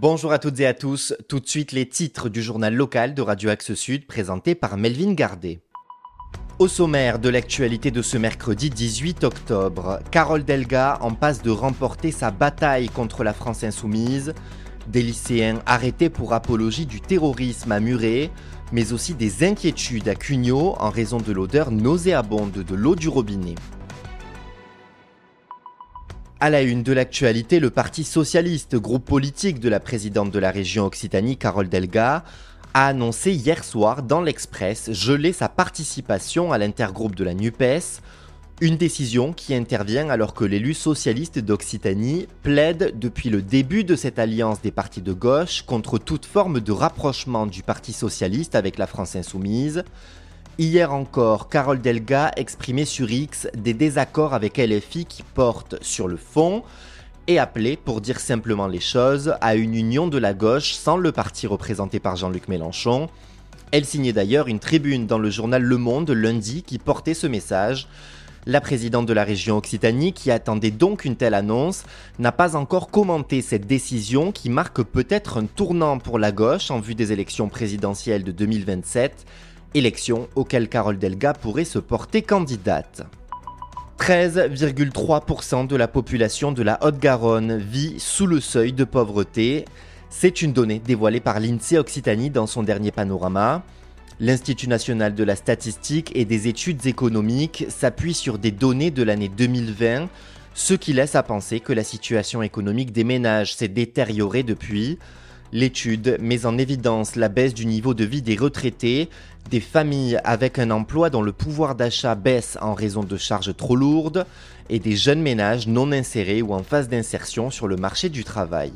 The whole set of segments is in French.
Bonjour à toutes et à tous, tout de suite les titres du journal local de Radio Axe Sud présenté par Melvin Gardet. Au sommaire de l'actualité de ce mercredi 18 octobre, Carole Delga en passe de remporter sa bataille contre la France insoumise, des lycéens arrêtés pour apologie du terrorisme à Muret, mais aussi des inquiétudes à Cugnot en raison de l'odeur nauséabonde de l'eau du robinet. À la une de l'actualité, le Parti socialiste, groupe politique de la présidente de la région Occitanie, Carole Delga, a annoncé hier soir dans l'Express geler sa participation à l'intergroupe de la NUPES, une décision qui intervient alors que l'élu socialiste d'Occitanie plaide depuis le début de cette alliance des partis de gauche contre toute forme de rapprochement du Parti socialiste avec la France insoumise. Hier encore, Carole Delga exprimait sur X des désaccords avec LFI qui portent sur le fond et appelé, pour dire simplement les choses, à une union de la gauche sans le parti représenté par Jean-Luc Mélenchon. Elle signait d'ailleurs une tribune dans le journal Le Monde lundi qui portait ce message. La présidente de la région Occitanie, qui attendait donc une telle annonce, n'a pas encore commenté cette décision qui marque peut-être un tournant pour la gauche en vue des élections présidentielles de 2027, élections auxquelles Carole Delga pourrait se porter candidate. 13,3% de la population de la Haute-Garonne vit sous le seuil de pauvreté. C'est une donnée dévoilée par l'INSEE Occitanie dans son dernier panorama. L'Institut national de la statistique et des études économiques s'appuie sur des données de l'année 2020, ce qui laisse à penser que la situation économique des ménages s'est détériorée depuis. L'étude met en évidence la baisse du niveau de vie des retraités, des familles avec un emploi dont le pouvoir d'achat baisse en raison de charges trop lourdes et des jeunes ménages non insérés ou en phase d'insertion sur le marché du travail.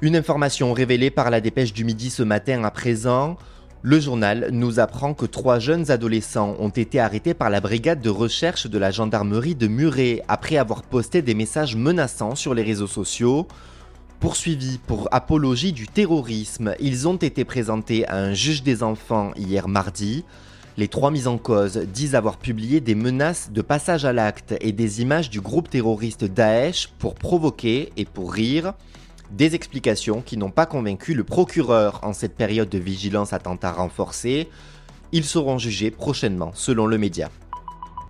Une information révélée par la dépêche du midi ce matin à présent, le journal nous apprend que trois jeunes adolescents ont été arrêtés par la brigade de recherche de la gendarmerie de Muret après avoir posté des messages menaçants sur les réseaux sociaux. Poursuivis pour apologie du terrorisme, ils ont été présentés à un juge des enfants hier mardi. Les trois mis en cause disent avoir publié des menaces de passage à l'acte et des images du groupe terroriste Daesh pour provoquer et pour rire. Des explications qui n'ont pas convaincu le procureur en cette période de vigilance attentat renforcée. Ils seront jugés prochainement, selon le média.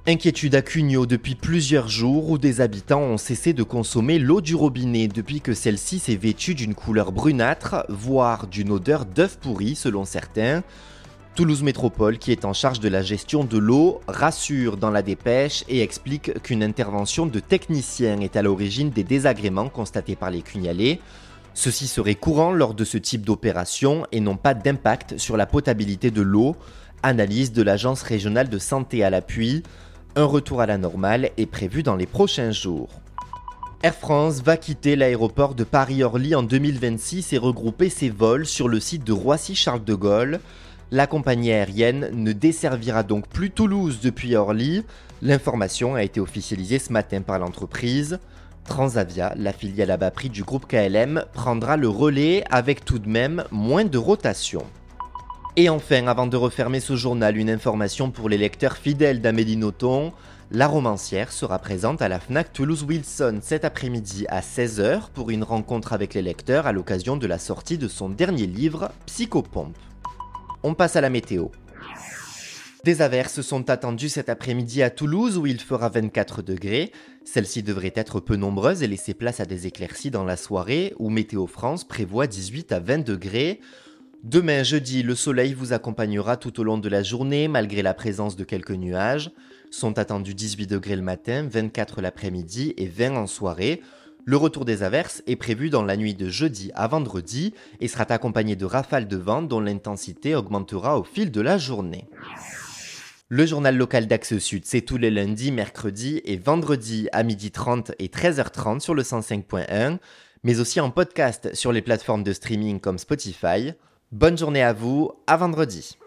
Inquiétude à Cugnot depuis plusieurs jours où des habitants ont cessé de consommer l'eau du robinet depuis que celle-ci s'est vêtue d'une couleur brunâtre, voire d'une odeur d'œuf pourri selon certains. Toulouse Métropole, qui est en charge de la gestion de l'eau, rassure dans la dépêche et explique qu'une intervention de technicien est à l'origine des désagréments constatés par les Cugnalais. Ceci serait courant lors de ce type d'opération et n'ont pas d'impact sur la potabilité de l'eau. Analyse de l'Agence régionale de santé à l'appui. Un retour à la normale est prévu dans les prochains jours. Air France va quitter l'aéroport de Paris-Orly en 2026 et regrouper ses vols sur le site de Roissy-Charles de Gaulle. La compagnie aérienne ne desservira donc plus Toulouse depuis Orly. L'information a été officialisée ce matin par l'entreprise. Transavia, la filiale à bas prix du groupe KLM, prendra le relais avec tout de même moins de rotation. Et enfin, avant de refermer ce journal, une information pour les lecteurs fidèles d'Amélie Nothomb. La romancière sera présente à la FNAC Toulouse-Wilson cet après-midi à 16h pour une rencontre avec les lecteurs à l'occasion de la sortie de son dernier livre, Psychopompe. On passe à la météo. Des averses sont attendues cet après-midi à Toulouse où il fera 24 degrés. Celles-ci devraient être peu nombreuses et laisser place à des éclaircies dans la soirée où Météo France prévoit 18 à 20 degrés. Demain jeudi, le soleil vous accompagnera tout au long de la journée malgré la présence de quelques nuages. Sont attendus 18 degrés le matin, 24 l'après-midi et 20 en soirée. Le retour des averses est prévu dans la nuit de jeudi à vendredi et sera accompagné de rafales de vent dont l'intensité augmentera au fil de la journée. Le journal local d'Axe Sud, c'est tous les lundis, mercredis et vendredis à 12h30 et 13h30 sur le 105.1, mais aussi en podcast sur les plateformes de streaming comme Spotify. Bonne journée à vous, à vendredi.